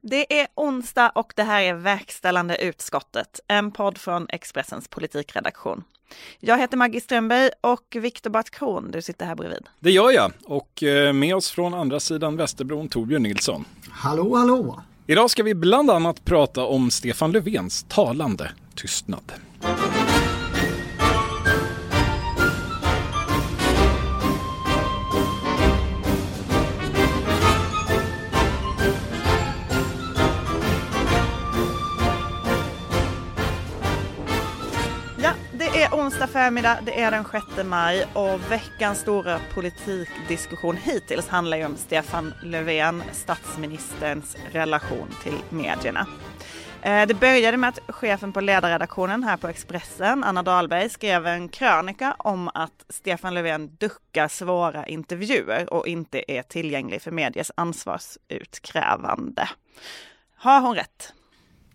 Det är onsdag och det här är Verkställande utskottet, en podd från Expressens politikredaktion. Jag heter Maggie Strömberg och Viktor Bart Kron, du sitter här bredvid. Det gör jag och eh, med oss från andra sidan Västerbron Torbjörn Nilsson. Hallå, hallå! Idag ska vi bland annat prata om Stefan Löfvens talande tystnad. Förmiddag, det är den 6 maj och veckans stora politikdiskussion hittills handlar ju om Stefan Löfven, statsministerns relation till medierna. Eh, det började med att chefen på ledarredaktionen här på Expressen, Anna Dahlberg, skrev en krönika om att Stefan Löfven duckar svåra intervjuer och inte är tillgänglig för mediers ansvarsutkrävande. Har hon rätt?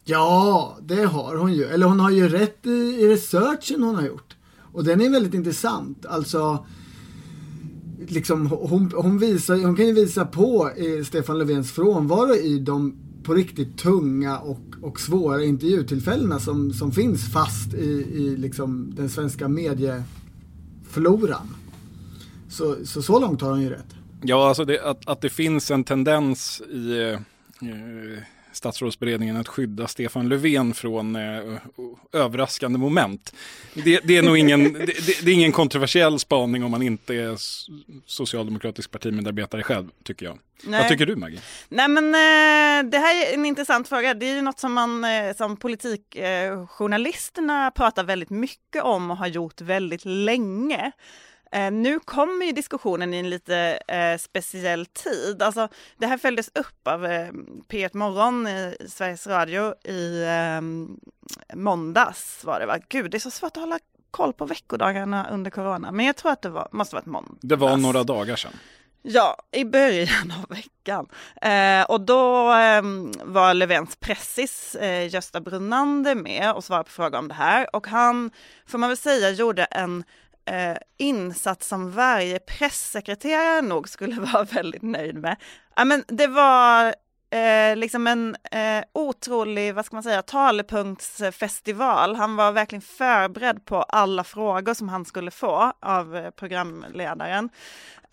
Ja, det har hon ju. Eller hon har ju rätt i, i researchen hon har gjort. Och den är väldigt intressant. Alltså, liksom, hon, hon, visar, hon kan ju visa på eh, Stefan Löfvens frånvaro i de på riktigt tunga och, och svåra intervjutillfällena som, som finns fast i, i liksom den svenska mediefloran. Så, så så långt har hon ju rätt. Ja, alltså det, att, att det finns en tendens i eh, eh statsrådsberedningen att skydda Stefan Löfven från eh, överraskande moment. Det, det är nog ingen, det, det, är ingen kontroversiell spaning om man inte är socialdemokratisk partimedarbetare själv, tycker jag. Nej. Vad tycker du Maggie? Nej men eh, det här är en intressant fråga. Det är ju något som man eh, som politikjournalisterna pratar väldigt mycket om och har gjort väldigt länge. Eh, nu kommer ju diskussionen i en lite eh, speciell tid. Alltså, det här följdes upp av eh, P1 Morgon i Sveriges Radio i eh, måndags var det va? Gud, det är så svårt att hålla koll på veckodagarna under corona. Men jag tror att det var, måste varit måndags. Det var några dagar sedan. Ja, i början av veckan. Eh, och då eh, var Löfvens pressis eh, Gösta Brunander med och svarade på frågor om det här. Och han, får man väl säga, gjorde en eh, insats som varje pressekreterare nog skulle vara väldigt nöjd med. Ja, men det var eh, liksom en eh, otrolig, vad ska man säga, talepunktsfestival. Han var verkligen förberedd på alla frågor som han skulle få av eh, programledaren.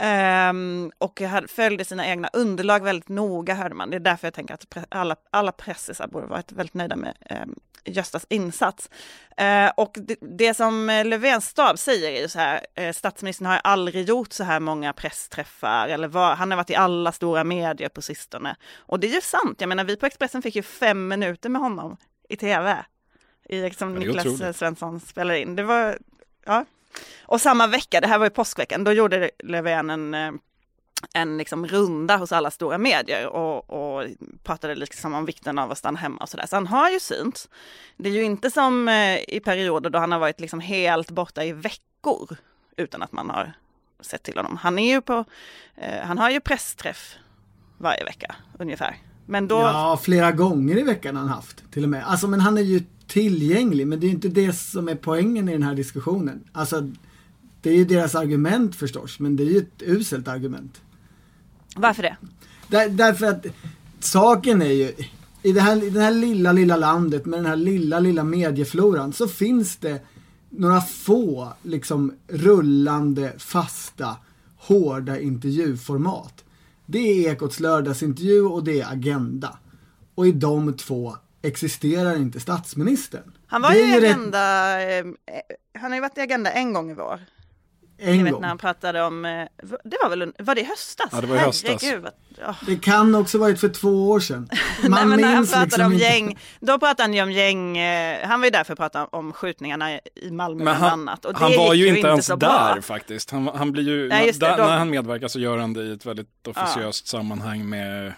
Ehm, och följde sina egna underlag väldigt noga hörde man. Det är därför jag tänker att alla, alla pressisar borde varit väldigt nöjda med um, Göstas insats. Eh, och det, det som eh, Löfvens stab säger är ju så här, eh, statsministern har aldrig gjort så här många pressträffar, eller var, han har varit i alla stora medier på sistone. Och det är ju sant, jag menar vi på Expressen fick ju fem minuter med honom i tv. I, liksom det är Niklas otroligt. Svensson spelade in. Det var, ja. Och samma vecka, det här var ju påskveckan, då gjorde Löfven en eh, en liksom runda hos alla stora medier och, och pratade liksom om vikten av att stanna hemma och sådär. Så han har ju synts. Det är ju inte som eh, i perioder då han har varit liksom helt borta i veckor utan att man har sett till honom. Han är ju på, eh, han har ju pressträff varje vecka ungefär. Men då, Ja, flera gånger i veckan har han haft till och med. Alltså men han är ju tillgänglig men det är ju inte det som är poängen i den här diskussionen. Alltså det är ju deras argument förstås men det är ju ett uselt argument. varför det? Där, därför att saken är ju, i det, här, i det här lilla, lilla landet med den här lilla, lilla mediefloran så finns det några få liksom rullande, fasta, hårda intervjuformat. Det är Ekots lördagsintervju och det är Agenda. Och i de två existerar inte statsministern. Han var ju i rätt- Agenda, eh, han har ju varit i Agenda en gång i vår. En Jag vet gång. när han pratade om, eh, det var väl, var det i höstas? Ja, det var i höstas. Herregud, ja. Det kan också varit för två år sedan. Man Nej, men när han pratade liksom om gäng, då pratade han ju om gäng, eh, han var ju där för att prata om skjutningarna i Malmö Men bland han, annat. Och det han var ju inte ens där bra. faktiskt. Han, han blir ju, Nej, det, där, de- när han medverkar så gör han det i ett väldigt officiöst sammanhang med eh,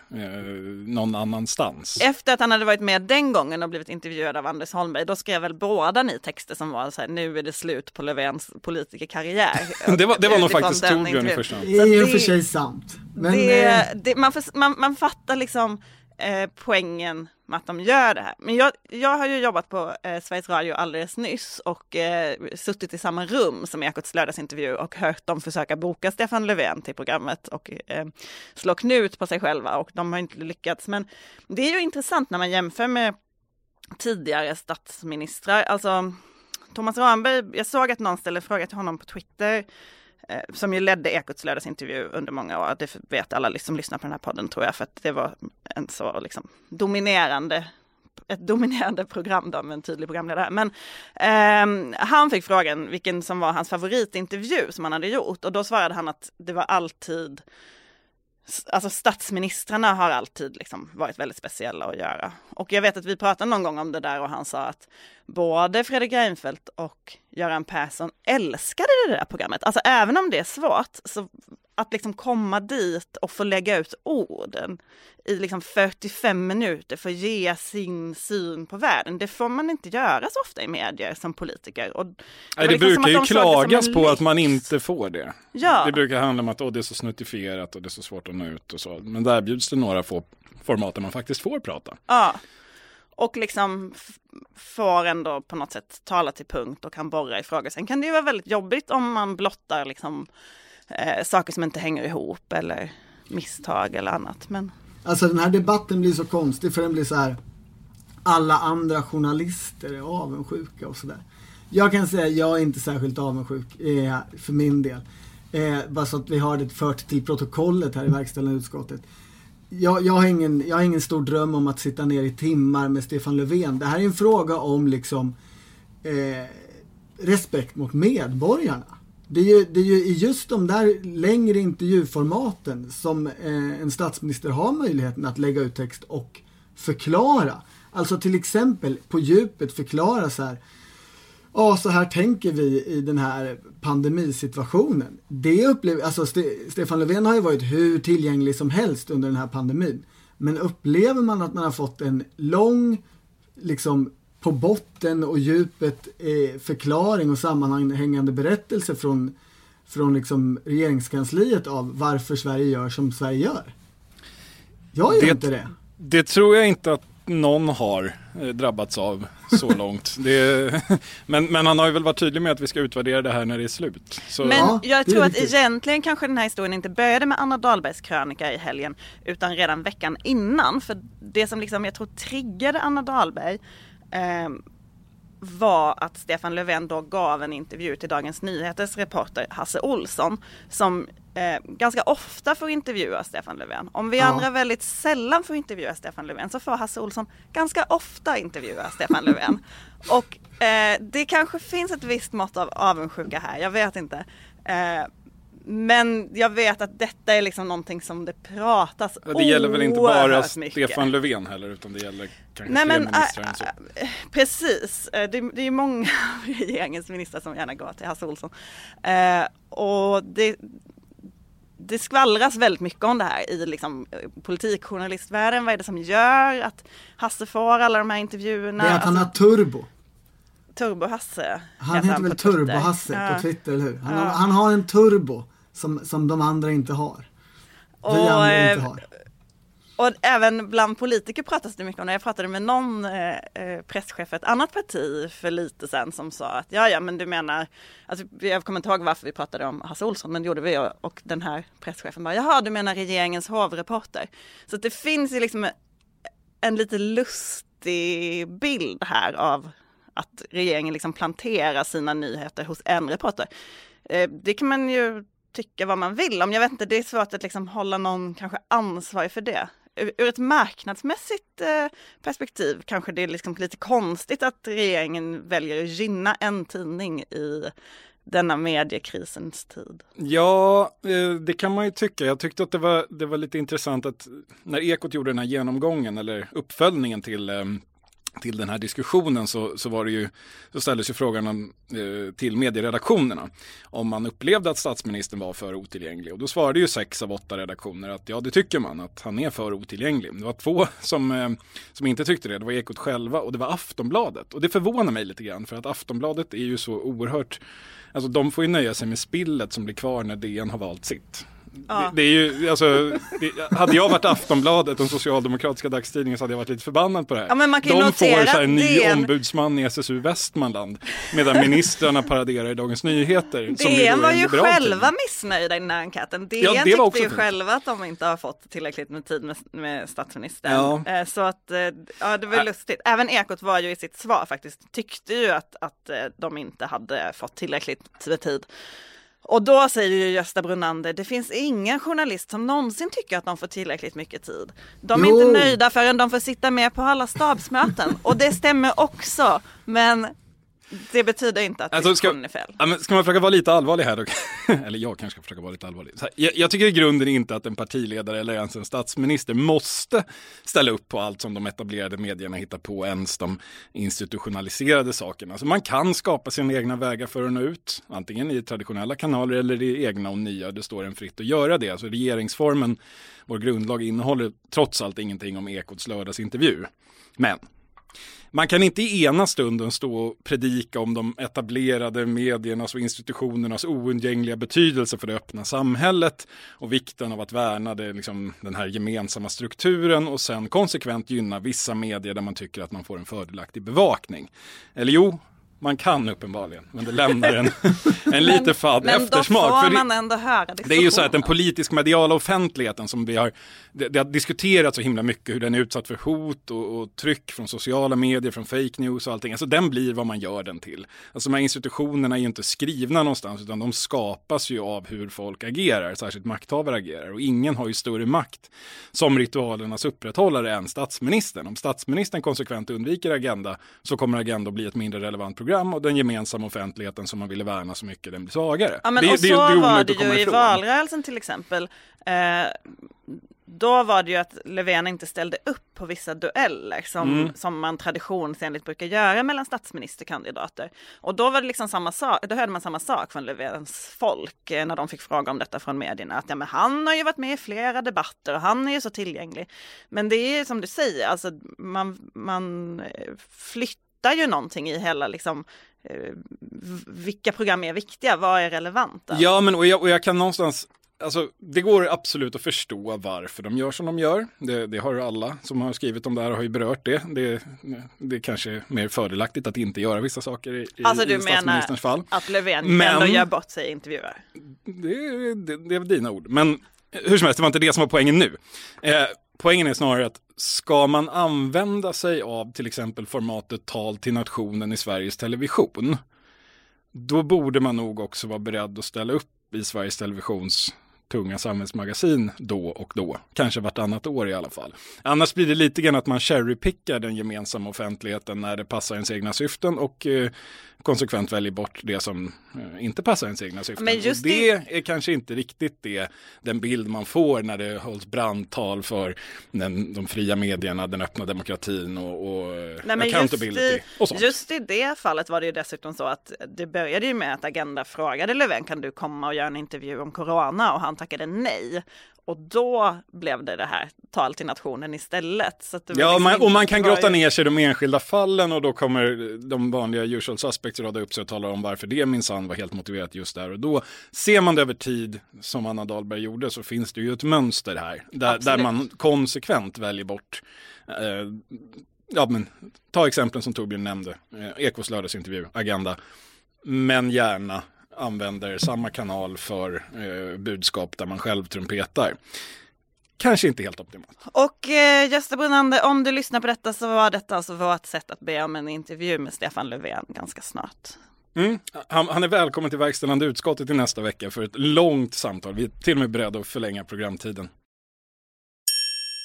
någon annanstans. Efter att han hade varit med den gången och blivit intervjuad av Anders Holmberg, då skrev väl båda ni texter som var så här, nu är det slut på Löfvens politikerkarriär. Det var, det var nog faktiskt Torbjörn i första hand. Det är det- för sig sant. Men, det, eh, det, man, för, man, man fattar liksom eh, poängen med att de gör det här. Men jag, jag har ju jobbat på eh, Sveriges Radio alldeles nyss och eh, suttit i samma rum som Ekots lördagsintervju och hört dem försöka boka Stefan Löfven till programmet och eh, slå knut på sig själva och de har inte lyckats. Men det är ju intressant när man jämför med tidigare statsministrar. Alltså Thomas Ramberg, jag såg att någon ställde fråga till honom på Twitter Eh, som ju ledde Ekots lördagsintervju under många år. Det vet alla som lyssnar på den här podden tror jag, för att det var en så liksom dominerande ett dominerande program då med en tydlig programledare. Men eh, han fick frågan vilken som var hans favoritintervju som han hade gjort och då svarade han att det var alltid Alltså statsministrarna har alltid liksom varit väldigt speciella att göra. Och jag vet att vi pratade någon gång om det där och han sa att både Fredrik Reinfeldt och Göran Persson älskade det där programmet. Alltså även om det är svårt, så att liksom komma dit och få lägga ut orden i liksom 45 minuter för att ge sin syn på världen. Det får man inte göra så ofta i medier som politiker. Och det, Nej, det liksom brukar ju klagas på att man inte får det. Ja. Det brukar handla om att oh, det är så snuttifierat och det är så svårt att nå ut och så. Men där bjuds det några få format där man faktiskt får prata. Ja. Och liksom får ändå på något sätt tala till punkt och kan borra i frågor. Sen kan det ju vara väldigt jobbigt om man blottar liksom eh, saker som inte hänger ihop eller misstag eller annat. Men... Alltså den här debatten blir så konstig för den blir så här alla andra journalister är avundsjuka och sådär. Jag kan säga att jag är inte särskilt avundsjuk eh, för min del. Eh, bara så att vi har det fört till protokollet här i verkställande utskottet. Jag, jag, har ingen, jag har ingen stor dröm om att sitta ner i timmar med Stefan Löfven. Det här är en fråga om liksom eh, respekt mot medborgarna. Det är, ju, det är ju i just de där längre intervjuformaten som eh, en statsminister har möjligheten att lägga ut text och förklara. Alltså till exempel på djupet förklara så här. Ja, så här tänker vi i den här pandemisituationen. Det upplever, alltså Ste Stefan Löfven har ju varit hur tillgänglig som helst under den här pandemin. Men upplever man att man har fått en lång, liksom på botten och djupet eh, förklaring och sammanhängande berättelse från, från liksom regeringskansliet av varför Sverige gör som Sverige gör. Jag gör det, inte det. Det tror jag inte att någon har eh, drabbats av så långt. Det, men, men han har ju väl varit tydlig med att vi ska utvärdera det här när det är slut. Så. Men ja, jag tror att egentligen kanske den här historien inte började med Anna Dahlbergs krönika i helgen utan redan veckan innan. För det som liksom jag tror triggade Anna Dahlberg eh, var att Stefan Löfven då gav en intervju till Dagens Nyheters reporter Hasse Olsson som eh, ganska ofta får intervjua Stefan Löfven. Om vi ja. andra väldigt sällan får intervjua Stefan Löfven så får Hasse Olsson ganska ofta intervjua Stefan Löfven. Och eh, det kanske finns ett visst mått av avundsjuka här, jag vet inte. Men jag vet att detta är liksom någonting som det pratas oerhört mycket. Det gäller väl inte bara Stefan Löfven heller utan det gäller kanske Nej, fler men, ministrar än så. Äh, precis, det, det är många av regeringens ministrar som gärna går till Hasse Olsson. Eh, och det, det skvallras väldigt mycket om det här i liksom, politikjournalistvärlden. Vad är det som gör att Hasse får alla de här intervjuerna? Det är att han alltså, har turbo. Turbo-Hasse. Han heter väl Turbo-Hasse ja. på Twitter, eller hur? Han, ja. har, han har en turbo som, som de andra inte har. Och, Vi andra inte har. Och även bland politiker pratas det mycket om det. Jag pratade med någon eh, eh, presschef för ett annat parti för lite sedan som sa att ja, ja, men du menar, alltså, jag kommer inte ihåg varför vi pratade om Hasse Olsson, men det gjorde vi och den här presschefen bara, jaha, du menar regeringens hovreporter. Så det finns ju liksom en lite lustig bild här av att regeringen liksom planterar sina nyheter hos en reporter. Eh, det kan man ju tycka vad man vill om. Jag vet inte, det är svårt att liksom hålla någon kanske ansvarig för det. Ur ett marknadsmässigt eh, perspektiv kanske det är liksom lite konstigt att regeringen väljer att gynna en tidning i denna mediekrisens tid. Ja, eh, det kan man ju tycka. Jag tyckte att det var, det var lite intressant att när Ekot gjorde den här genomgången eller uppföljningen till till den här diskussionen så, så, var det ju, så ställdes ju frågan om, eh, till medieredaktionerna om man upplevde att statsministern var för otillgänglig. Och då svarade ju sex av åtta redaktioner att ja, det tycker man, att han är för otillgänglig. Det var två som, eh, som inte tyckte det, det var Ekot själva och det var Aftonbladet. Och det förvånar mig lite grann för att Aftonbladet är ju så oerhört, alltså de får ju nöja sig med spillet som blir kvar när DN har valt sitt det, det, är ju, alltså, det, hade jag varit Aftonbladet, den socialdemokratiska dagstidningen, så hade jag varit lite förbannad på det här. Ja, men De får så här, en ny DN... ombudsman i SSU Västmanland, medan ministrarna paraderar i Dagens Nyheter. DN var ju själva tid. missnöjda i den här enkäten. DN ja, det tyckte ju fint. själva att de inte har fått tillräckligt med tid med, med statsministern. Ja. Eh, så att, eh, ja det var Ä lustigt. Även Ekot var ju i sitt svar faktiskt, tyckte ju att, att eh, de inte hade fått tillräckligt med tid. Och då säger ju Gösta Brunander, det finns ingen journalist som någonsin tycker att de får tillräckligt mycket tid. De är jo. inte nöjda förrän de får sitta med på alla stabsmöten. Och det stämmer också. Men det betyder inte att alltså, ska, är fel. Ja, ska man försöka vara lite allvarlig här då? eller jag kanske ska försöka vara lite allvarlig. Här, jag, jag, tycker i grunden inte att en partiledare eller ens en statsminister måste ställa upp på allt som de etablerade medierna hittar på, ens de institutionaliserade sakerna. Alltså man kan skapa sina egna vägar för att nå ut, antingen i traditionella kanaler eller i egna och nya. Det står en fritt att göra det. Alltså regeringsformen, vår grundlag innehåller trots allt ingenting om Ekots lördagsintervju. Men man kan inte i ena stunden stå och predika om de etablerade mediernas och institutionernas oundgängliga betydelse för det öppna samhället och vikten av att värna det, liksom, den här gemensamma strukturen och sen konsekvent gynna vissa medier där man tycker att man får en fördelaktig bevakning. Eller jo, man kan uppenbarligen, men det lämnar en, en lite fadd eftersmak. Men då får man ändå höra Det är ju så att den politisk mediala offentligheten som vi har, det, det har diskuterats så himla mycket hur den är utsatt för hot och, och, tryck från sociala medier, från fake news och allting. Alltså den blir vad man gör den till. Alltså de här institutionerna är ju inte skrivna någonstans utan de skapas ju av hur folk agerar, särskilt makthavare agerar. Och ingen har ju större makt som ritualernas upprätthållare än statsministern. Om statsministern konsekvent undviker Agenda så kommer Agenda att bli ett mindre relevant program program och den gemensamma offentligheten som man ville värna så mycket den blir svagare. Ja, men det, och så det, det var det ju i valrörelsen till exempel. Eh, då var det ju att Löfven inte ställde upp på vissa dueller som, mm. som man traditionsenligt brukar göra mellan statsministerkandidater. Och då var det liksom samma sak, då hörde man samma sak från Löfvens folk eh, när de fick fråga om detta från medierna. Att ja, men han har ju varit med i flera debatter och han är ju så tillgänglig. Men det är som du säger, alltså man, man eh, flyttar hittar ju någonting i hela liksom eh, vilka program är viktiga, vad är relevanta? Ja, men och jag, och jag kan någonstans Alltså, det går absolut att förstå varför de gör som de gör. Det, det har alla som har skrivit om det här har ju berört det. Det, det är kanske mer fördelaktigt att inte göra vissa saker i, alltså, i statsministerns fall. Alltså du menar att Löfven Men, ändå gör bort sig i intervjuer? Det, det, det är dina ord. Men hur som helst, det var inte det som var poängen nu. Eh, poängen är snarare att ska man använda sig av till exempel formatet tal till nationen i Sveriges Television, då borde man nog också vara beredd att ställa upp i Sveriges Televisions tunga samhällsmagasin då och då. Kanske vartannat år i alla fall. Annars blir det lite grann att man cherrypickar den gemensamma offentligheten när det passar ens egna syften och eh, konsekvent väljer bort det som eh, inte passar ens egna syften. Men just det är kanske inte riktigt det, den bild man får när det hålls brandtal för den, de fria medierna, den öppna demokratin och, och Nej, accountability. Just i, och sånt. just i det fallet var det ju dessutom så att det började ju med att Agenda frågade Löfven kan du komma och göra en intervju om corona och han tackade nej. Och då blev det det här tal till nationen istället. Så ja, liksom man, och man kan grotta ner sig i de enskilda fallen och då kommer de vanliga usual suspects rada upp sig och tala om varför det minsann var helt motiverat just där och då. Ser man det över tid, som Anna Dahlberg gjorde, så finns det ju ett mönster här. Där, där man konsekvent väljer bort eh, ja, men, ta exemplen som Torbjörn nämnde, eh, Ekos lördagsintervju, Agenda, men gärna använder samma kanal för eh, budskap där man själv trumpetar. Kanske inte helt optimalt. Och eh, Gösta Brunander, om du lyssnar på detta så var detta alltså vårt sätt att be om en intervju med Stefan Löfven ganska snart. Mm. Han, han, är välkommen till verkställande utskottet i nästa vecka för ett långt samtal. Vi är till och med beredda att förlänga programtiden.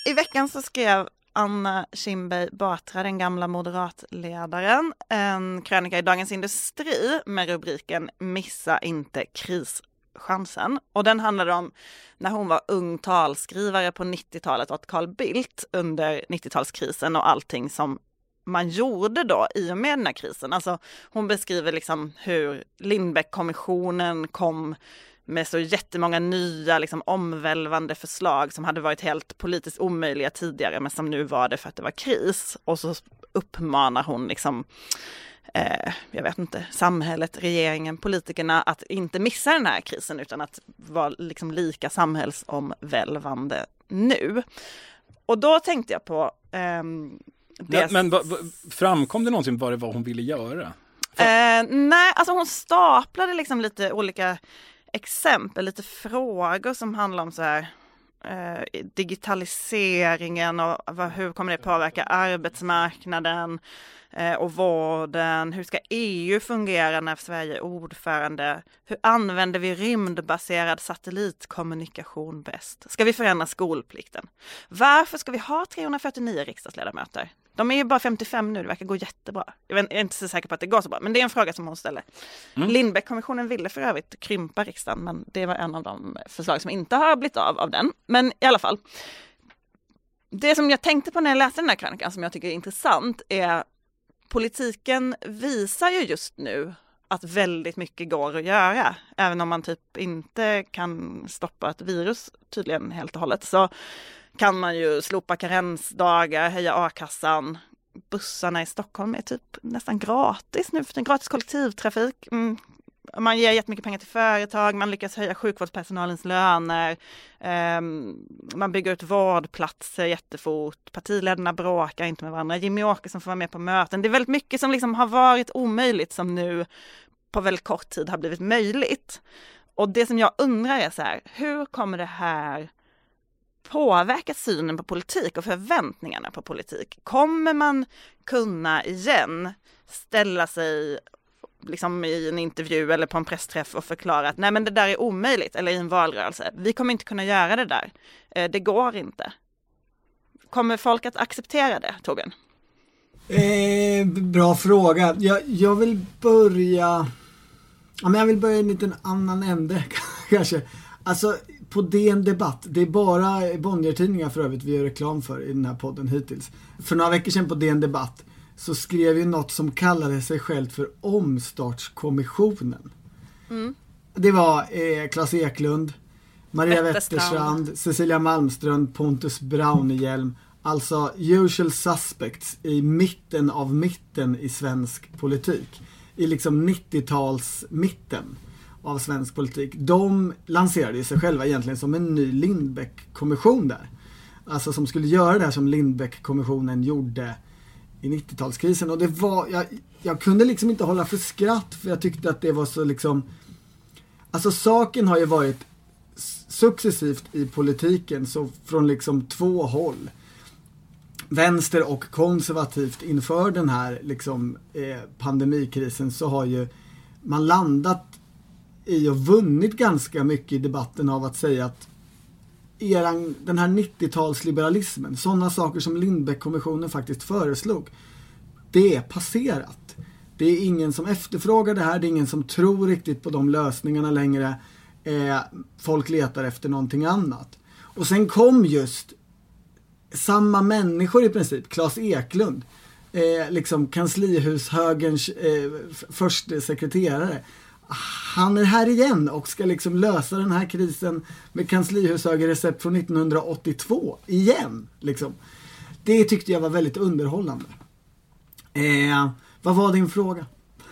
I veckan så skrev Anna Kinberg Batra, den gamla moderatledaren, en krönika i Dagens Industri med rubriken Missa inte krischansen. Och den handlade om när hon var ung talskrivare på 90-talet åt Carl Bildt under 90-talskrisen och allting som man gjorde då i och med den här krisen. Alltså hon beskriver liksom hur Lindbeckkommissionen kom med så jättemånga nya liksom, omvälvande förslag som hade varit helt politiskt omöjliga tidigare men som nu var det för att det var kris. Och så uppmanar hon liksom eh, jag vet inte, samhället, regeringen, politikerna att inte missa den här krisen utan att vara liksom lika samhällsomvälvande nu. Och då tänkte jag på ehm, det... Men, men framkom det någonsin vad det var hon ville göra? Eh, nej, alltså hon staplade liksom lite olika exempel, lite frågor som handlar om så här eh, digitaliseringen och vad, hur kommer det påverka arbetsmarknaden eh, och vården? Hur ska EU fungera när Sverige är ordförande? Hur använder vi rymdbaserad satellitkommunikation bäst? Ska vi förändra skolplikten? Varför ska vi ha 349 riksdagsledamöter? De är ju bara 55 nu, det verkar gå jättebra. Jag är inte så säker på att det går så bra, men det är en fråga som hon ställer. Mm. Lindbeckkommissionen ville för övrigt krympa riksdagen, men det var en av de förslag som inte har blivit av av den. Men i alla fall. Det som jag tänkte på när jag läste den här krönikan som jag tycker är intressant är politiken visar ju just nu att väldigt mycket går att göra. Även om man typ inte kan stoppa ett virus tydligen helt och hållet så kan man ju slopa karensdagar, höja a-kassan. Bussarna i Stockholm är typ nästan gratis nu för den gratis kollektivtrafik. Mm. Man ger jättemycket pengar till företag, man lyckas höja sjukvårdspersonalens löner, um, man bygger ut vårdplatser jättefort, partiledarna bråkar inte med varandra, Jimmy Åkesson får vara med på möten. Det är väldigt mycket som liksom har varit omöjligt som nu på väldigt kort tid har blivit möjligt. Och det som jag undrar är så här, hur kommer det här påverka synen på politik och förväntningarna på politik? Kommer man kunna igen ställa sig liksom i en intervju eller på en pressträff och förklara att nej men det där är omöjligt eller i en valrörelse. Vi kommer inte kunna göra det där. Eh, det går inte. Kommer folk att acceptera det, Torbjörn? Eh, bra fråga. Jag, jag vill börja Ja, men jag vill börja i en liten annan ände kanske. Alltså på DN Debatt, det är bara Bonniertidningar för övrigt vi gör reklam för i den här podden hittills. För några veckor sedan på DN Debatt så skrev ju något som kallade sig självt för Omstartskommissionen. Mm. Det var eh, Claes Eklund, Maria Wetterstrand, Cecilia Malmström, Pontus Braunehjelm. Alltså usual suspects i mitten av mitten i svensk politik. I liksom 90-tals mitten av svensk politik. De lanserade ju sig själva egentligen som en ny Lindbeck-kommission där. Alltså som skulle göra det här som Lindbeck-kommissionen gjorde i 90-talskrisen. Och det var, jag, jag kunde liksom inte hålla för skratt för jag tyckte att det var så liksom Alltså saken har ju varit successivt i politiken så från liksom två håll. Vänster och konservativt inför den här liksom eh, pandemikrisen så har ju man landat i och vunnit ganska mycket i debatten av att säga att eran, den här 90-talsliberalismen, sådana saker som Lindbeckkommissionen faktiskt föreslog, det är passerat. Det är ingen som efterfrågar det här, det är ingen som tror riktigt på de lösningarna längre. Eh, folk letar efter någonting annat. Och sen kom just samma människor i princip, Claes Eklund, eh, liksom kanslihushögerns eh, förste sekreterare han är här igen och ska liksom lösa den här krisen med kanslihushögerrecept från 1982 igen. Liksom. Det tyckte jag var väldigt underhållande. Eh, vad var din fråga?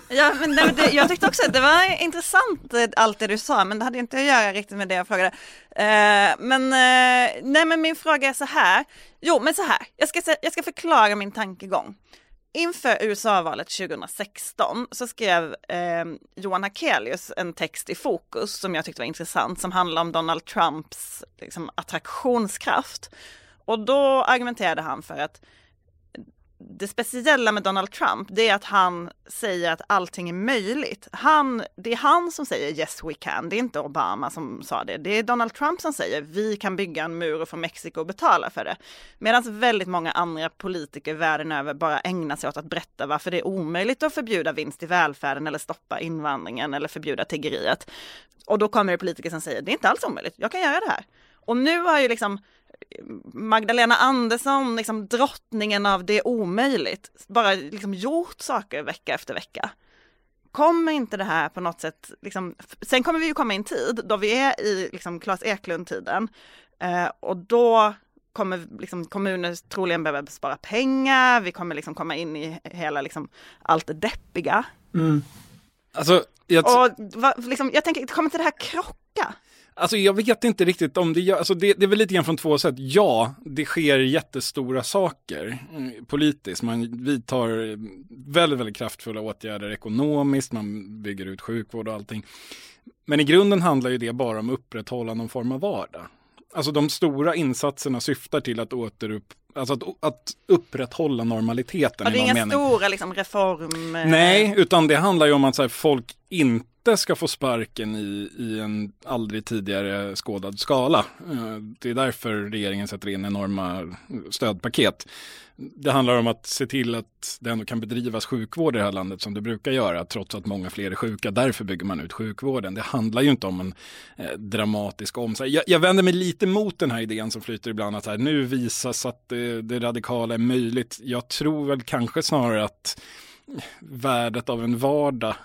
Ja, men det, jag tyckte också att det var intressant eh, allt det du sa, men det hade inte att göra riktigt med det jag frågade. Eh, men, eh, nej, men min fråga är så här. Jo, men så här. Jag ska, jag ska förklara min tankegång. Inför USA-valet 2016 så skrev eh, Johan Hakelius en text i Fokus som jag tyckte var intressant som handlar om Donald Trumps liksom, attraktionskraft. Och då argumenterade han för att det speciella med Donald Trump, det är att han säger att allting är möjligt. Han, det är han som säger yes we can, det är inte Obama som sa det. Det är Donald Trump som säger vi kan bygga en mur och få Mexiko att betala för det. Medan väldigt många andra politiker världen över bara ägnar sig åt att berätta varför det är omöjligt att förbjuda vinst i välfärden eller stoppa invandringen eller förbjuda tiggeriet. Och då kommer det politiker som säger det är inte alls omöjligt, jag kan göra det här. Och nu har ju liksom Magdalena Andersson, liksom drottningen av det omöjligt, bara liksom gjort saker vecka efter vecka. Kommer inte det här på något sätt, liksom, sen kommer vi ju komma i en tid då vi är i liksom Klas Eklund-tiden eh, och då kommer liksom kommuner troligen behöva spara pengar, vi kommer liksom komma in i hela liksom allt det deppiga. Mm. Alltså, jag, Och va, liksom, jag tänker, kommer inte det här krocka? Alltså jag vet inte riktigt om det gör, alltså det, det är väl lite grann från två sätt. Ja, det sker jättestora saker mm, politiskt. Man vidtar väldigt, väldigt kraftfulla åtgärder ekonomiskt, man bygger ut sjukvård och allting. Men i grunden handlar ju det bara om att upprätthålla någon form av vardag. Alltså de stora insatserna syftar till att återupp, alltså att, att upprätthålla normaliteten Ja, det är inga mening. stora liksom, reform... Nej, utan det handlar ju om att så här, folk inte ska få sparken i, i en aldrig tidigare skådad skala. Eh, det är därför regeringen sätter in enorma stödpaket. Det handlar om att se till att det ändå kan bedrivas sjukvård i det här landet som det brukar göra, trots att många fler är sjuka. Därför bygger man ut sjukvården. Det handlar ju inte om en eh, dramatisk omsorg. Jag, jag vänder mig lite mot den här idén som flyter ibland, att här, nu visas att det, det radikala är möjligt. Jag tror väl kanske snarare att värdet av en vardag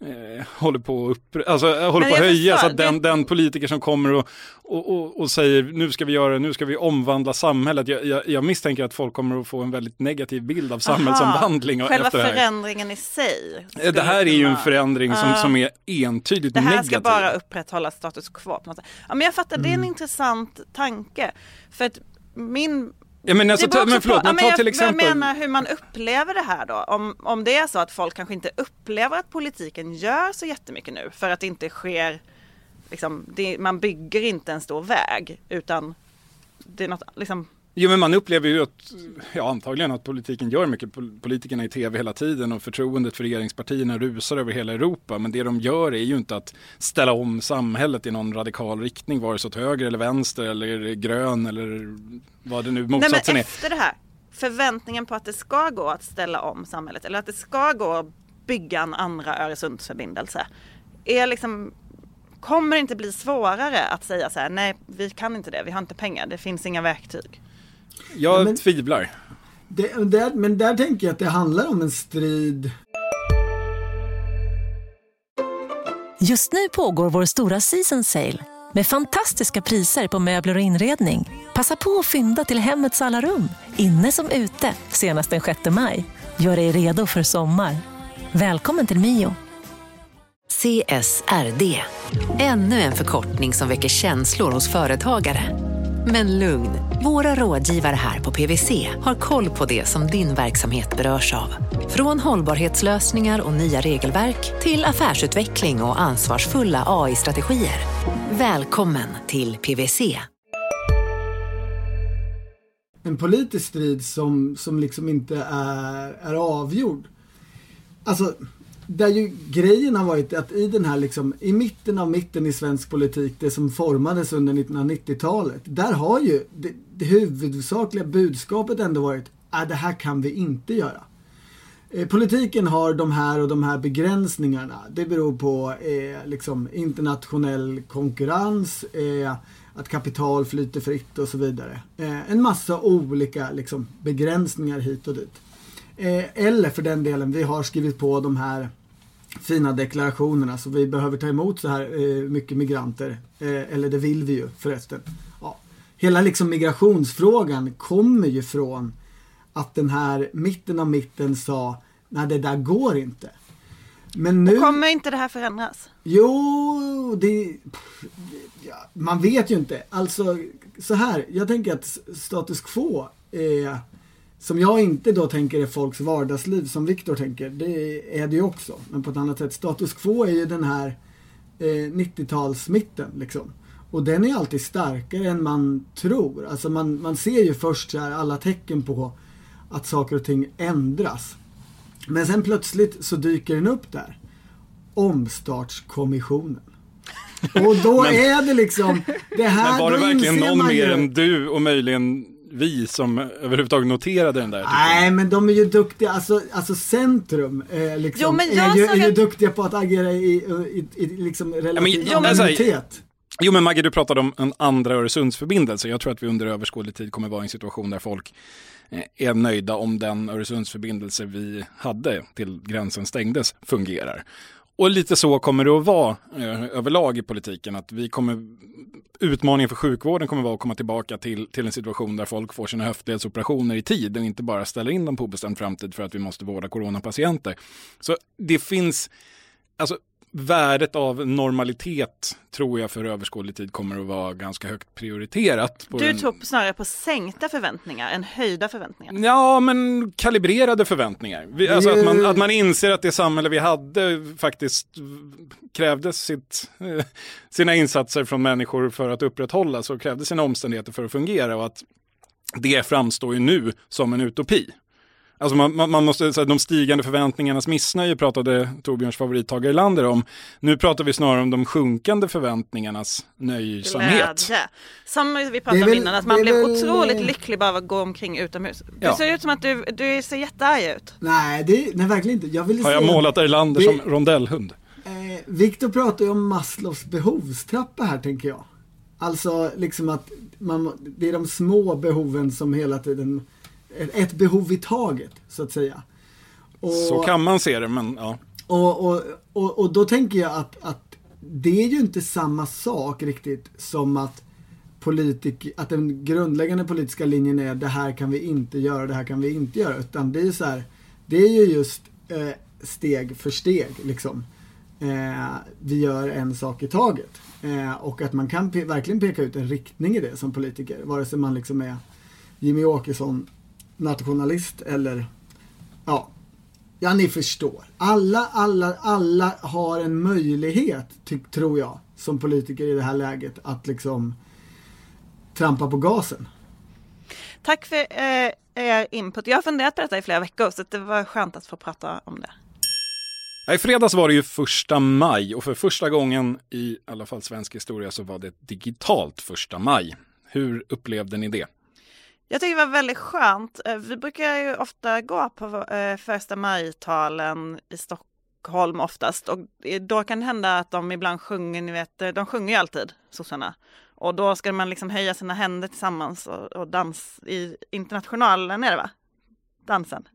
eh, håller på att upp, alltså, eh, håller på höjas. förstår, Att den, den politiker som kommer och, och, och, och säger nu ska vi göra, nu ska vi omvandla samhället. Jag, jag, jag misstänker att folk kommer att få en väldigt negativ bild av samhällsomvandling och Själva efter det här. förändringen i sig. Eh, Det här är ju en förändring som, Ja. som är entydigt Det här negativ. ska bara upprätthålla status quo. På något sätt. Ja, men jag fattar, det är Mm. en intressant tanke. För att min... Ja, men alltså, ta, men förlåt, på- men ta jag, till exempel. Jag menar hur man upplever det här då. Om, om det är så att folk kanske inte upplever att politiken gör så jättemycket nu för att det inte sker, liksom, det, man bygger inte en stor väg utan det är något, liksom, Jo men man upplever ju att, ja antagligen att politiken gör mycket, Pol- politikerna i tv hela tiden och förtroendet för regeringspartierna rusar över hela Europa. Men det de gör är ju inte att ställa om samhället i någon radikal riktning, vare sig åt höger eller vänster eller grön eller vad det nu Nej men motsatsen är. efter det här, förväntningen på att det ska gå att ställa om samhället eller att det ska gå att bygga en andra Öresundsförbindelse. Är liksom, kommer det inte bli svårare att säga så här, nej vi kan inte det, vi har inte pengar, det finns inga verktyg. Jag Ja, men- tvivlar. Det, där, men där tänker jag att det handlar om en strid Just nu pågår vår stora season sale med fantastiska priser på möbler och inredning. Passa på att fynda till hemmets alla rum, inne som ute, senast den 6 maj. Gör dig redo för sommar. Välkommen till Mio. CSRD. Ännu en förkortning som väcker känslor hos företagare. Men lugn, våra rådgivare här på PWC har koll på det som din verksamhet berörs av. Från hållbarhetslösningar och nya regelverk till affärsutveckling och ansvarsfulla AI-strategier. Välkommen till PWC. en politisk strid som, som liksom inte är, är avgjord. Alltså, där ju grejen har varit att i den här liksom, i mitten av mitten i svensk politik, det som formades under 1990-talet, där har ju det, det huvudsakliga budskapet ändå varit att det här kan vi inte göra. Eh, Politiken har de här och de här begränsningarna. Det beror på eh, liksom internationell konkurrens, eh, att kapital flyter fritt och så vidare. Eh, en massa olika liksom, begränsningar hit och dit. Eh, eller för den delen, vi har skrivit på de här fina deklarationerna så vi behöver ta emot så här eh, mycket migranter. Eh, eller det vill vi ju förresten. Ja. Hela liksom migrationsfrågan kommer ju från att den här mitten av mitten sa nej det där går inte. Men nu... Kommer inte det här förändras? Jo, det, ja, man vet ju inte. Alltså så här, jag tänker att status quo är, som jag inte då tänker är folks vardagsliv som Viktor tänker, det är det ju också. Men på ett annat sätt. Status quo är ju den här eh, 90-talsmitten liksom. Och den är alltid starkare än man tror. Alltså man, man ser ju först så här alla tecken på att saker och ting ändras. Men sen plötsligt så dyker den upp där. Omstartskommissionen. Och då Men- är det liksom, det här, Men var det verkligen någon mer ju- än du och möjligen vi som överhuvudtaget noterade den där? Nej men de är ju duktiga, alltså, alltså Centrum eh, liksom, Jo, men är, jag ju, är ju duktiga på att agera i, i, i, i liksom relativ jo, men anonymitet. Jo men Maggie, du pratade om en andra Öresundsförbindelse. Jag tror att vi under överskådlig tid kommer vara i en situation där folk eh, är nöjda om den Öresundsförbindelse vi hade till gränsen stängdes fungerar. Och lite så kommer det att vara eh, överlag i politiken. Att vi kommer, utmaningen för sjukvården kommer vara att komma tillbaka till, till en situation där folk får sina höftledsoperationer i tid och inte bara ställer in dem på obestämd framtid för att vi måste vårda coronapatienter. Så det finns, alltså värdet av normalitet tror jag för överskådlig tid kommer att vara ganska högt prioriterat. du den... tror snarare på sänkta förväntningar än höjda förväntningar? Ja, men kalibrerade förväntningar. Vi, alltså att man, att man inser att det samhälle vi hade faktiskt krävde sitt, sina insatser från människor för att upprätthållas och krävde sina omständigheter för att fungera och att det framstår ju nu som en utopi. Alltså man, man, man måste, så de stigande förväntningarnas missnöje pratade Torbjörns favorit Tage Erlander om. Nu pratar vi snarare om de sjunkande förväntningarnas nöjsamhet. Glädje. Som vi pratade om innan, att man blir väl... otroligt lycklig bara av att gå omkring utomhus. Du ja. ser ut som att du, du ser jättearg ut. Nej, det, nej verkligen inte. Jag Har jag målat Erlander vi... som rondellhund? Eh, Viktor pratar ju om Maslows behovstrappa här tänker jag. Alltså liksom att man, det är de små behoven som hela tiden ett behov i taget, så att säga. Och, så kan man se det, men ja. Och, och, och, och då tänker jag att, att det är ju inte samma sak riktigt som att politik, att den grundläggande politiska linjen är det här kan vi inte göra, det här kan vi inte göra. Utan det är så här, det är ju just eh, steg för steg liksom. Eh, vi gör en sak i taget. Eh, och att man kan pe verkligen peka ut en riktning i det som politiker. Vare sig man liksom är Jimmy Åkesson nationalist eller ja, ja ni förstår. Alla, alla, alla har en möjlighet, tror jag, som politiker i det här läget att liksom trampa på gasen. Tack för eh, er input. Jag har funderat på detta i flera veckor så det var skönt att få prata om det. I fredags var det ju första maj och för första gången i alla fall svensk historia så var det ett digitalt första maj. Hur upplevde ni det? Jag tycker det var väldigt skönt. Eh, vi brukar ju ofta gå på eh, första maj-talen i Stockholm oftast och då kan det hända att de ibland sjunger, ni vet, eh, de sjunger ju alltid, sossarna. Och då ska man liksom höja sina händer tillsammans och, och dans i internationalen är det va? Dansen.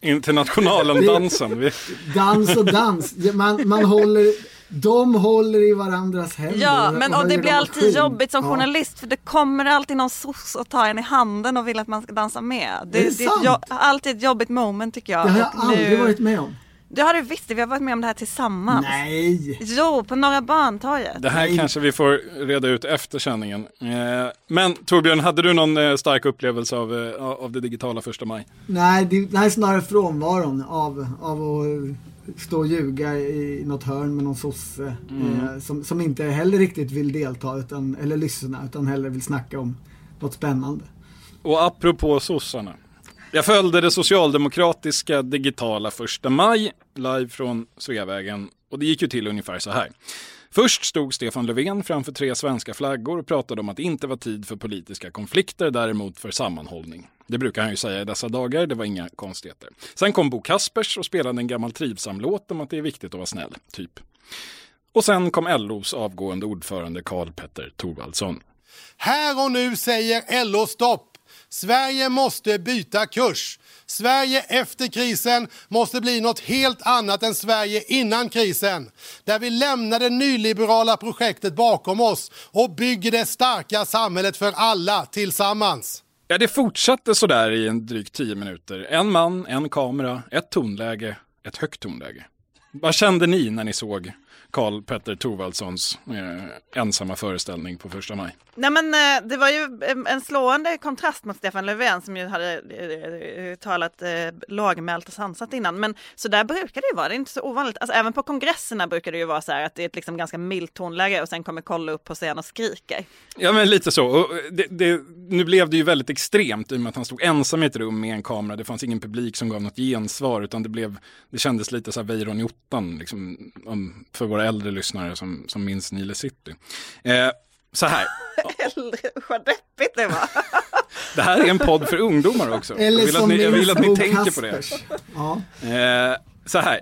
Internationalen dansen. dans och dans. Man, man håller de håller i varandras händer. Ja, men och det blir alltid jobbigt som journalist för det kommer alltid någon soc och tar en i handen och vill att man ska dansa med. Det, det är, det är ett, alltid ett jobbigt moment tycker jag. Det har jag och aldrig nu... varit med om. Det har du visst, vi har varit med om det här tillsammans. Nej! Jo, på Norra Bantorget. Det här Nej. kanske vi får reda ut efter sändningen. Eh, men Torbjörn, hade du någon eh, stark upplevelse av, eh, av det digitala första maj? Nej, det, det här är snarare frånvaron av, av att stå och ljuga i något hörn med någon sosse mm. eh, som, som inte heller riktigt vill delta utan, eller lyssna utan hellre vill snacka om något spännande. Och apropå sossarna. Jag följde det socialdemokratiska digitala första maj live från Sveavägen och det gick ju till ungefär så här. Först stod Stefan Löfven framför tre svenska flaggor och pratade om att det inte var tid för politiska konflikter, däremot för sammanhållning. Det brukar han ju säga i dessa dagar, det var inga konstigheter. Sen kom Bo Kaspers och spelade en gammal trivsam låt om att det är viktigt att vara snäll, typ. Och sen kom LOs avgående ordförande Karl Petter Thorwaldsson. Här och nu säger LO stopp! Sverige måste byta kurs. Sverige efter krisen måste bli något helt annat än Sverige innan krisen. Där vi lämnar det nyliberala projektet bakom oss och bygger det starka samhället för alla tillsammans. Ja, det fortsatte sådär i en drygt tio minuter. En man, en kamera, ett tonläge, ett högt tonläge. Vad kände ni när ni såg Karl Petter Thorvaldssons eh, ensamma föreställning på första maj. Nej men eh, det var ju en slående kontrast mot Stefan Löfven som ju hade eh, talat eh, lågmält och sansat innan. Men så där brukar det ju vara, det är inte så ovanligt. Alltså, även på kongresserna brukar det ju vara så här att det är ett liksom ganska milt tonläge och sen kommer Kolla upp på scen och skriker. Ja men lite så. Och det, det, nu blev det ju väldigt extremt i och med att han stod ensam i ett rum med en kamera. Det fanns ingen publik som gav något gensvar utan det blev, det kändes lite så här Weiron i ottan liksom, för våra äldre lyssnare som, som minns Nile City. Eh, så här. äldre, vad deppigt det var. det här är en podd för ungdomar också. Eller jag vill att ni, jag vill att ni tänker på det. Ja. Eh, så här,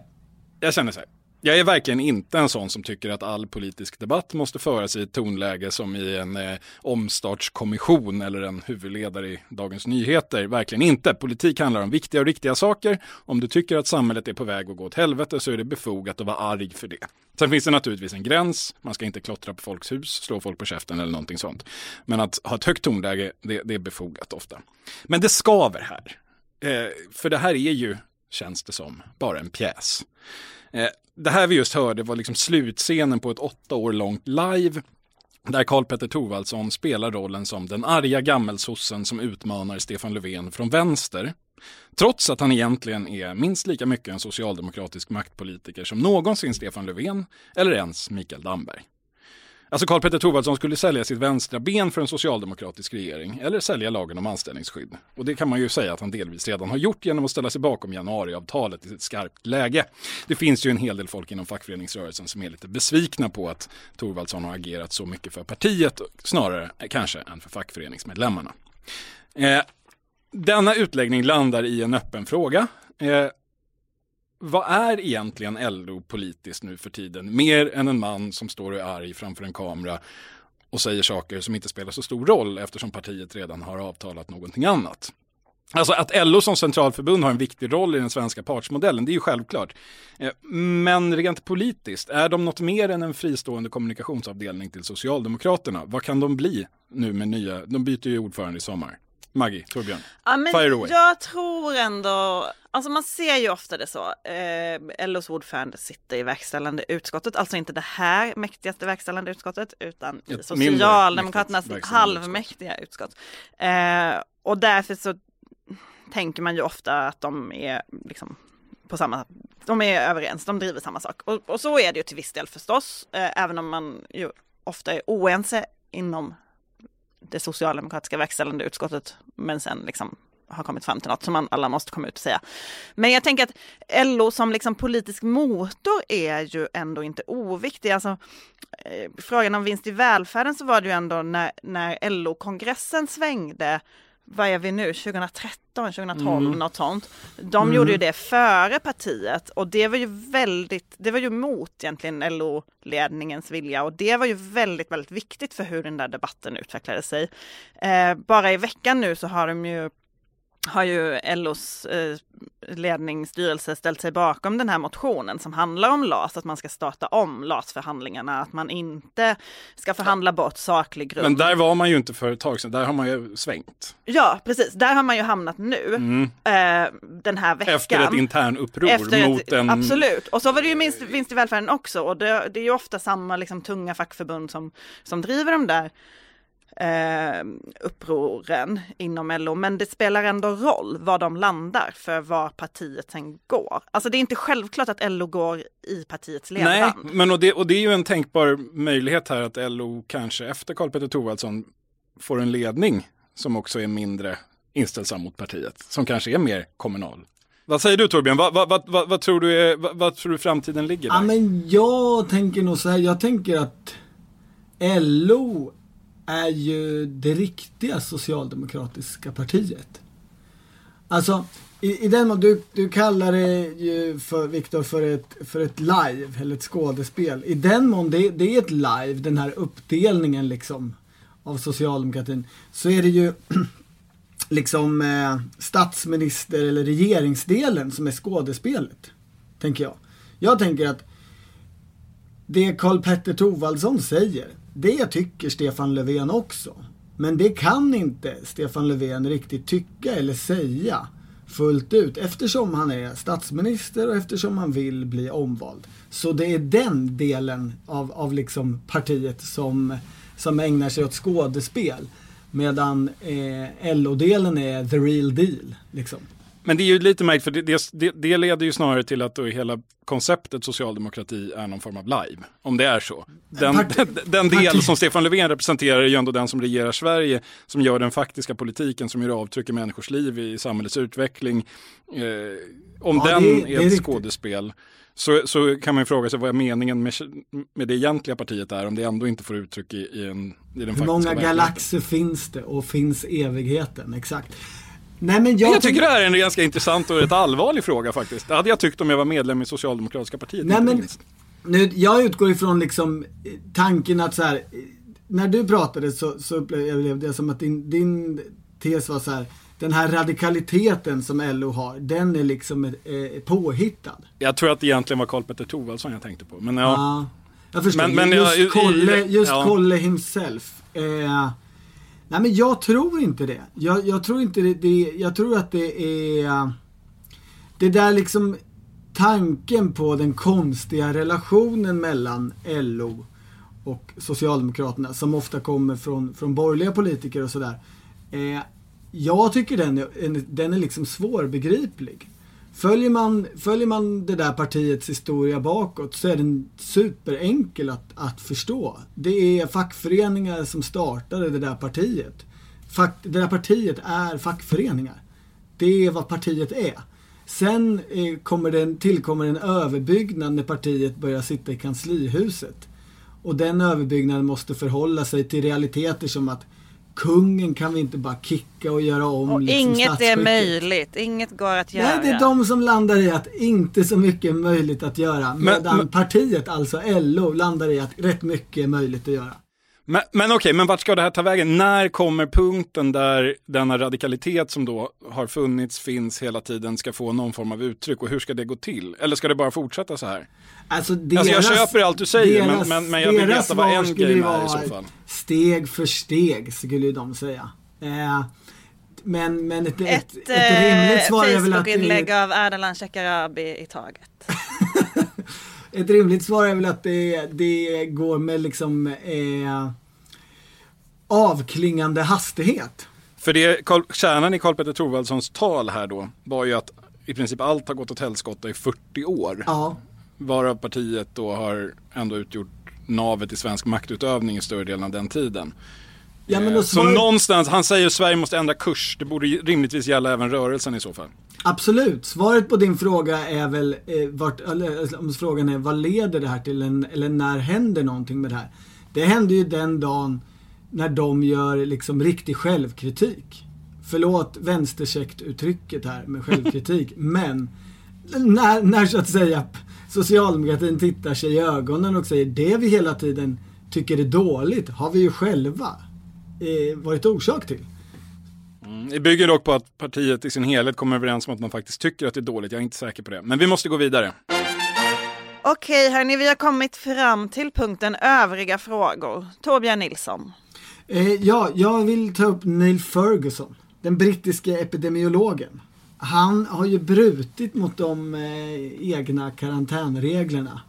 jag känner så här. Jag är verkligen inte en sån som tycker att all politisk debatt måste föras i ett tonläge som i en eh, omstartskommission eller en huvudledare i Dagens Nyheter. Verkligen inte. Politik handlar om viktiga och riktiga saker. Om du tycker att samhället är på väg att gå åt helvete så är det befogat att vara arg för det. Sen finns det naturligtvis en gräns. Man ska inte klottra på folks hus, slå folk på käften eller någonting sånt. Men att ha ett högt tonläge, det, det är befogat ofta. Men det skaver här. Eh, för det här är ju, känns det som, bara en pjäs. Eh, det här vi just hörde var liksom slutscenen på ett åtta år långt live där Karl Petter Thorwaldsson spelar rollen som den arga gammelsossen som utmanar Stefan Löfven från vänster. Trots att han egentligen är minst lika mycket en socialdemokratisk maktpolitiker som någonsin Stefan Löfven eller ens Mikael Damberg. Alltså Karl Petter Thorwaldsson skulle sälja sitt vänstra ben för en socialdemokratisk regering eller sälja lagen om anställningsskydd. Och det kan man ju säga att han delvis redan har gjort genom att ställa sig bakom januariavtalet i ett skarpt läge. Det finns ju en hel del folk inom fackföreningsrörelsen som är lite besvikna på att Thorwaldsson har agerat så mycket för partiet, snarare kanske än för fackföreningsmedlemmarna. Eh, denna utläggning landar i en öppen fråga. Eh, vad är egentligen LO politiskt nu för tiden? Mer än en man som står och är arg framför en kamera och säger saker som inte spelar så stor roll eftersom partiet redan har avtalat någonting annat. Alltså att LO som centralförbund har en viktig roll i den svenska partsmodellen, det är ju självklart. Eh, men rent politiskt, är de något mer än en fristående kommunikationsavdelning till Socialdemokraterna? Vad kan de bli nu med nya, de byter ju ordförande i sommar. Maggie, Torbjörn, ja, men fire away. Jag tror ändå, alltså man ser ju ofta det så. Eh, LOs ordförande sitter i verkställande utskottet, alltså inte det här mäktigaste verkställande utskottet utan i Socialdemokraternas halvmäktiga utskott. Eh, och därför så tänker man ju ofta att de är liksom på samma, de är överens, de driver samma sak. Och, och så är det ju till viss del förstås, eh, även om man ju ofta är oense inom det socialdemokratiska verkställande utskottet men sen liksom har kommit fram till något som man alla måste komma ut och säga. Men jag tänker att LO som liksom politisk motor är ju ändå inte oviktig. Alltså, eh, frågan om vinst i välfärden så var det ju ändå när, när LO-kongressen svängde vad är vi nu, 2013, 2012, mm. något sånt. De mm. gjorde ju det före partiet och det var ju väldigt, det var ju mot egentligen LO-ledningens vilja och det var ju väldigt, väldigt viktigt för hur den där debatten utvecklade sig. Eh, bara i veckan nu så har de ju har ju LOs eh, ledningsstyrelse ställt sig bakom den här motionen som handlar om LAS, att man ska starta om LAS-förhandlingarna, att man inte ska förhandla bort saklig grund. Men där var man ju inte för ett tag sedan, där har man ju svängt. Ja, precis, där har man ju hamnat nu, mm. eh, den här veckan. Efter ett intern uppror Efter mot ett, en... Absolut, och så var det ju minst, vinst i välfärden också, och det, det är ju ofta samma liksom, tunga fackförbund som, som driver de där eh, upproren inom LO, men det spelar ändå roll var de landar för var partiet sen går. Alltså det är inte självklart att LO går i partiets ledband. Nej, men och det, och det är ju en tänkbar möjlighet här att LO kanske efter Karl Petter Thorwaldsson får en ledning som också är mindre inställsam mot partiet, som kanske är mer kommunal. Vad säger du Torbjörn? Vad, vad, vad, vad tror, du är, vad, tror du framtiden ligger där? Ja, men jag tänker nog så här, jag tänker att LO är ju det riktiga socialdemokratiska partiet. Alltså, i, i den mån du, du kallar det ju för, Viktor, för ett, för ett live eller ett skådespel. I den mån det, det är ett live, den här uppdelningen liksom av socialdemokratin, så är det ju liksom eh, statsminister eller regeringsdelen som är skådespelet. Tänker jag. Jag tänker att det Karl Petter Thorwaldsson säger, det tycker Stefan Löfven också. Men det kan inte Stefan Löfven riktigt tycka eller säga fullt ut eftersom han är statsminister och eftersom han vill bli omvald. Så det är den delen av, av liksom partiet som, som ägnar sig åt skådespel. Medan eh, LO-delen är the real deal. Liksom. Men det är ju lite märkt för det, det, det, leder ju snarare till att då hela konceptet socialdemokrati är någon form av live. Om det är så. Den, den, den del som Stefan Löfven representerar är ju ändå den som regerar Sverige, som gör den faktiska politiken, som gör avtryck i människors liv, i samhällets utveckling. Eh, om ja, den det, är ett riktigt. skådespel så, så kan man ju fråga sig vad meningen med, med det egentliga partiet är om det ändå inte får uttryck i, i, en, i den Hur många galaxer finns det och finns evigheten? Exakt. Nej, men jag, jag tycker det här är en ganska intressant och rätt allvarlig fråga faktiskt. Det hade jag tyckt om jag var medlem i Socialdemokratiska partiet. Nej, men nu, jag utgår ifrån liksom eh, tanken att så här, eh, när du pratade så, så upplevde jag som att din, din tes var så här, den här radikaliteten som LO har, den är liksom eh, påhittad. Jag tror att det egentligen var Karl-Petter Thorwaldsson jag tänkte på. Men ja. ja jag förstår. Men, men just jag- Kolle, just ja. Kolle himself. Eh, nej men jag tror inte det. Jag, jag tror inte det, det. Jag tror att det är äh, det där liksom tanken på den konstiga relationen mellan LO och Socialdemokraterna som ofta kommer från, från borgerliga politiker och sådär. Eh, jag tycker den är, den är liksom svårbegriplig. Följer man, följer man det där partiets historia bakåt så är den superenkel att, att förstå. Det är fackföreningar som startade det där partiet. Fack, det där partiet är fackföreningar. Det är vad partiet är. Sen eh, kommer den, tillkommer en överbyggnad när partiet börjar sitta i kanslihuset. Och den överbyggnaden måste förhålla sig till realiteter som att kungen kan vi inte bara kicka och göra om Och liksom, inget är möjligt, inget går att göra. Nej, det är de som landar i att inte så mycket är möjligt att göra. Medan men- partiet, alltså LO, landar i att rätt mycket är möjligt att göra. Men, men okej, men vart ska det här ta vägen? När kommer punkten där denna radikalitet som då har funnits, finns hela tiden, ska få någon form av uttryck och hur ska det gå till? Eller ska det bara fortsätta så här? Alltså, deras, Alltså, jag köper allt du säger, men- men- men jag vill deras veta vad svar en skulle grej ju är i så fall. Steg för steg, skulle de säga. Eh, men, men ett, ett, Ett, ett, rimligt eh, svar är väl att det Facebook-inlägg av Ardalan Shekarabi i taget. ett rimligt svar är väl att det, det går med liksom eh, avklingande hastighet. För det, kärnan i Karl-Petter Thorwaldssons tal här då var ju att i princip allt har gått åt helskotta i 40 år. Ja, Varav partiet då har ändå utgjort navet i svensk maktutövning i större delen av den tiden. Ja men Eh, Så svarar, någonstans, han säger att Sverige måste ändra kurs. Det borde rimligtvis gälla även rörelsen i så fall. Absolut. Svaret på din fråga är väl, eh, vart, eller, alltså, om frågan är vad leder det här till en, eller när händer någonting med det här? Det händer ju den dagen när de gör liksom riktig självkritik. Förlåt vänsterkäckt-uttrycket här med självkritik, men när, när så att säga socialdemokratin tittar sig i ögonen och säger det vi hela tiden tycker är dåligt har vi ju själva eh, varit orsak till. Det bygger dock på att partiet i sin helhet kommer överens om att man faktiskt tycker att det är dåligt. Jag är inte säker på det. Men vi måste gå vidare. Okej hörni, vi har kommit fram till punkten övriga frågor. Torbjörn Nilsson. Eh, ja, jag vill ta upp Neil Ferguson, den brittiske epidemiologen. Han har ju brutit mot de eh, egna karantänreglerna.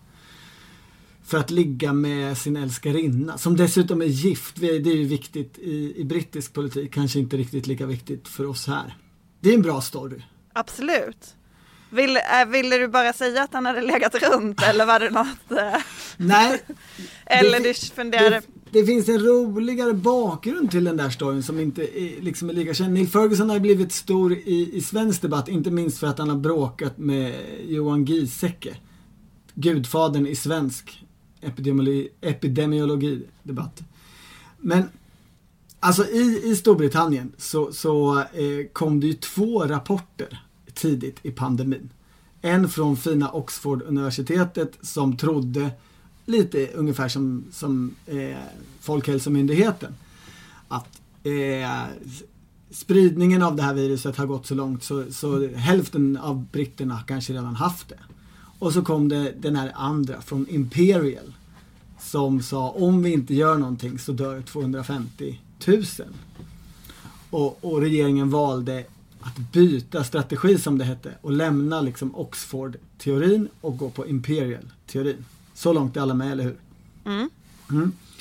För att ligga med sin älskarinna, som dessutom är gift. Det är ju viktigt i, i brittisk politik, kanske inte riktigt lika viktigt för oss här. Det är en bra story. Absolut. Vill, äh, ville du bara säga att han hade legat runt eller var det något? Eh, Nej, eller det- du funderade? Det, det finns en roligare bakgrund till den där storyn som inte är, liksom är lika känd. Neil Ferguson har blivit stor i, i svensk debatt, inte minst för att han har bråkat med Johan Giesecke. Gudfadern i svensk epidemiologi, epidemiologidebatt. Men alltså i, i Storbritannien så, så eh, kom det ju två rapporter tidigt i pandemin. En från fina Oxford-universitetet som trodde lite ungefär som, som eh, Folkhälsomyndigheten. Att eh, spridningen av det här viruset har gått så långt så, så hälften av britterna kanske redan haft det. Och så kom det den här andra från Imperial som sa om vi inte gör någonting så dör 250 000. Och, och regeringen valde att byta strategi som det hette och lämna liksom Oxford-teorin och gå på Imperial-teorin. Så långt är alla med, eller hur?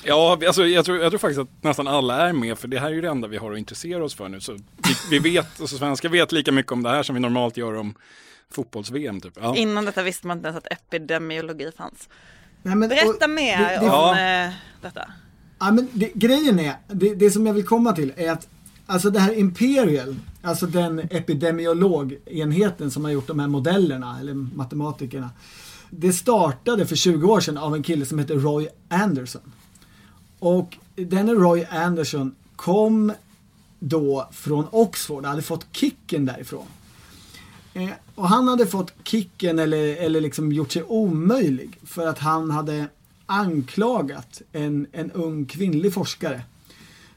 Ja, alltså, jag, tror, jag tror faktiskt att nästan alla är med, för det här är ju det enda vi har att intressera oss för nu. Så vi, vi vet, alltså svenskar vet lika mycket om det här som vi normalt gör om fotbolls-VM. Typ. Ja. Innan detta visste man inte ens att epidemiologi fanns. Nej, men, Berätta och- mer det- det- om Ja. eh, detta. Ja, men det, grejen är, det, det som jag vill komma till är att alltså det här Imperial, alltså den epidemiologenheten som har gjort de här modellerna, eller matematikerna. Det startade för 20 år sedan av en kille som heter Roy Anderson. Och denne Roy Anderson kom då från Oxford, hade fått kicken därifrån. Eh, och han hade fått kicken eller, eller liksom gjort sig omöjlig för att han hade anklagat en, en ung kvinnlig forskare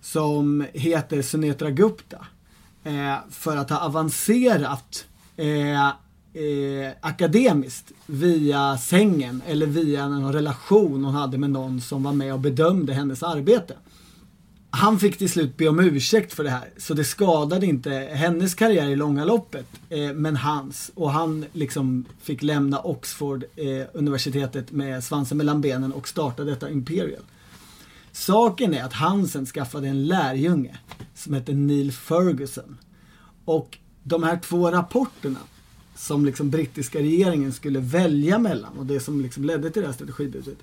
som heter Sunetra Gupta eh, för att ha avancerat eh, eh, akademiskt via sängen eller via någon relation hon hade med någon som var med och bedömde hennes arbete. Han fick till slut be om ursäkt för det här, så det skadade inte hennes karriär i långa loppet, eh, men hans. Och han liksom fick lämna Oxford eh, universitetet med svansen mellan benen och starta detta Imperial. Saken är att Hansen skaffade en lärjunge som hette Neil Ferguson. Och de här två rapporterna som liksom brittiska regeringen skulle välja mellan och det som liksom ledde till det här strategibudet.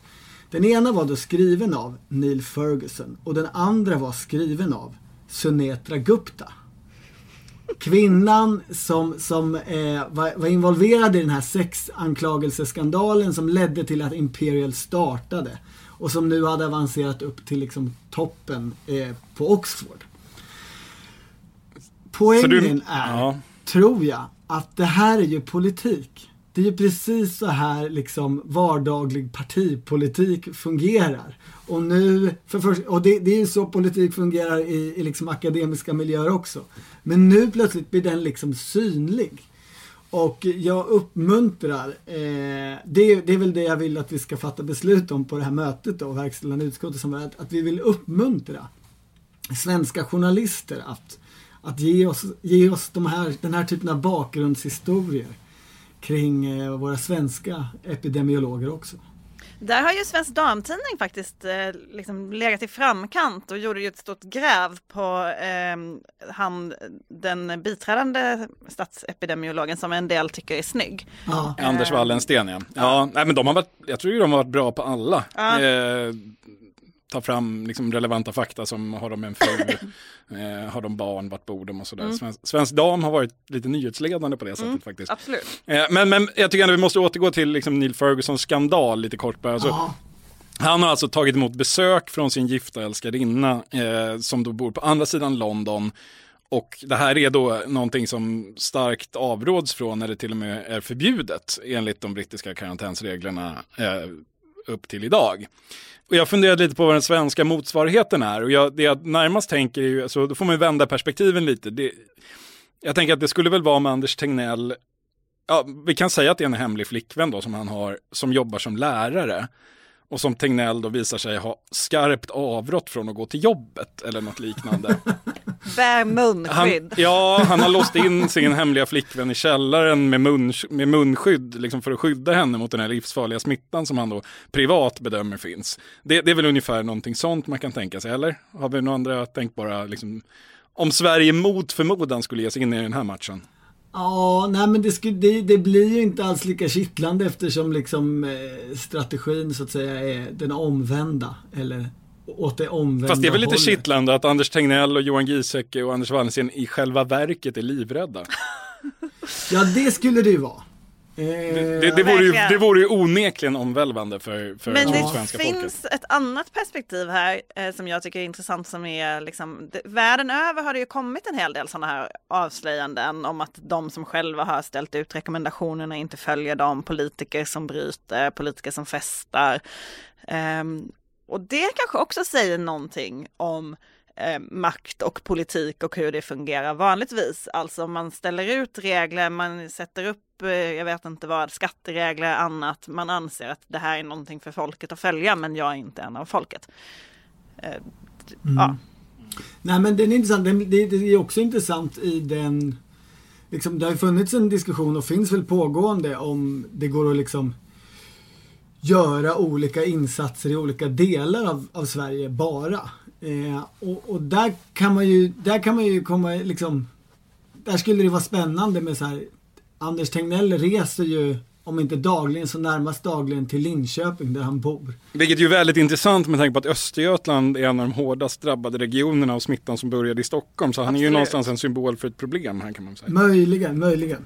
Den ena var då skriven av Neil Ferguson och den andra var skriven av Sunetra Gupta. Kvinnan som, som eh, var, var, involverad i den här sexanklagelseskandalen som ledde till att Imperial startade och som nu hade avancerat upp till liksom toppen eh, på Oxford. Poängen du, är, ja. tror jag, att det här är ju politik. Det är ju precis så här liksom vardaglig partipolitik fungerar. Och nu, för först, och det, det är ju så politik fungerar i, i liksom akademiska miljöer också. Men nu plötsligt blir den liksom synlig. Och jag uppmuntrar, eh, det, det, är väl det jag vill att vi ska fatta beslut om på det här mötet då, verkställande utskottet, som är att, att vi vill uppmuntra svenska journalister att att ge oss, ge oss de här, den här typen av bakgrundshistorier kring eh, våra svenska epidemiologer också. Där har ju Svensk Damtidning faktiskt eh, liksom legat i framkant och gjorde ju ett stort gräv på eh, han, den biträdande statsepidemiologen som en del tycker är snygg. Ja. Anders Wallensten ja. ja. nej, men de har varit, jag tror ju de har varit bra på alla. Ja. Ta fram liksom relevanta fakta som har de en fru, eh, har de barn, vart bor de och sådär. Mm. Svensk, Svensk Dam har varit lite nyhetsledande på det sättet mm, faktiskt. Absolut. Eh, men, men jag tycker ändå vi måste återgå till liksom Neil Fergusons skandal lite kort bara. Alltså, Han har alltså tagit emot besök från sin gifta älskarinna eh, som då bor på andra sidan London. Och det här är då någonting som starkt avråds från när det till och med är förbjudet enligt de brittiska karantänsreglerna eh, upp till idag. Och jag funderade lite på vad den svenska motsvarigheten är och jag, det jag närmast tänker är ju, alltså, då får man vända perspektiven lite. Det, jag tänker att det skulle väl vara med Anders Tegnell, ja, vi kan säga att det är en hemlig flickvän då som han har, som jobbar som lärare. Och som Tegnell då visar sig ha skarpt avrått från att gå till jobbet eller något liknande. Bär munskydd. Han, ja, han har låst in sin hemliga flickvän i källaren med, mun, med munskydd liksom för att skydda henne mot den här livsfarliga smittan som han då privat bedömer finns. Det, det är väl ungefär någonting sånt man kan tänka sig, eller? Har vi några andra tänkbara, liksom, om Sverige mot förmodan skulle ge sig in i den här matchen? Ja, nej men det, skulle, det, det, blir ju inte alls lika kittlande eftersom liksom eh, strategin så att säga är den omvända. Eller åt det omvända Fast det är väl lite hållet. kittlande att Anders Tegnell och Johan Giesecke och Anders Wallensten i själva verket är livrädda. ja, det skulle det ju vara. Det, det, det, vore ju, det vore ju onekligen omvälvande för, för Men det svenska folket. finns ett annat perspektiv här eh, som jag tycker är intressant som är liksom, det, världen över har det ju kommit en hel del sådana här avslöjanden om att de som själva har ställt ut rekommendationerna inte följer dem, politiker som bryter, politiker som festar. Um, och det kanske också säger någonting om eh, makt och politik och hur det fungerar vanligtvis. Alltså man ställer ut regler, man sätter upp, eh, jag vet inte vad, skatteregler, annat. Man anser att det här är någonting för folket att följa, men jag är inte en av folket. Eh, mm. Ja. Nej men den är intressant, det, det är också intressant i den, liksom, det har funnits en diskussion och finns väl pågående om det går att liksom göra olika insatser i olika delar av, av Sverige bara. Eh, och, och, där kan man ju, där kan man ju komma liksom, där skulle det vara spännande med så här, Anders Tegnell reser ju om inte dagligen så närmast dagligen till Linköping där han bor. Vilket är ju väldigt intressant med tanke på att Östergötland är en av de hårdast drabbade regionerna av smittan som började i Stockholm. Så han Absolut. är ju någonstans en symbol för ett problem här kan man säga. Möjligen, möjligen.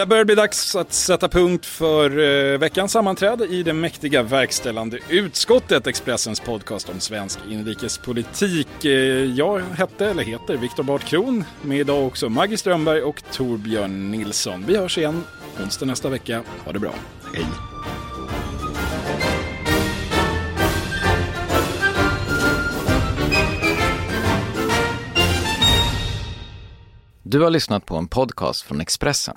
Det börjar bli dags att sätta punkt för eh, veckans sammanträde i det mäktiga verkställande utskottet, Expressens podcast om svensk inrikespolitik. Eh, jag hette, eller heter, Viktor Bart Kron. Med idag också Maggie Strömberg och Torbjörn Nilsson. Vi hörs igen onsdag nästa vecka. Ha det bra. Hej! Du har lyssnat på en podcast från Expressen.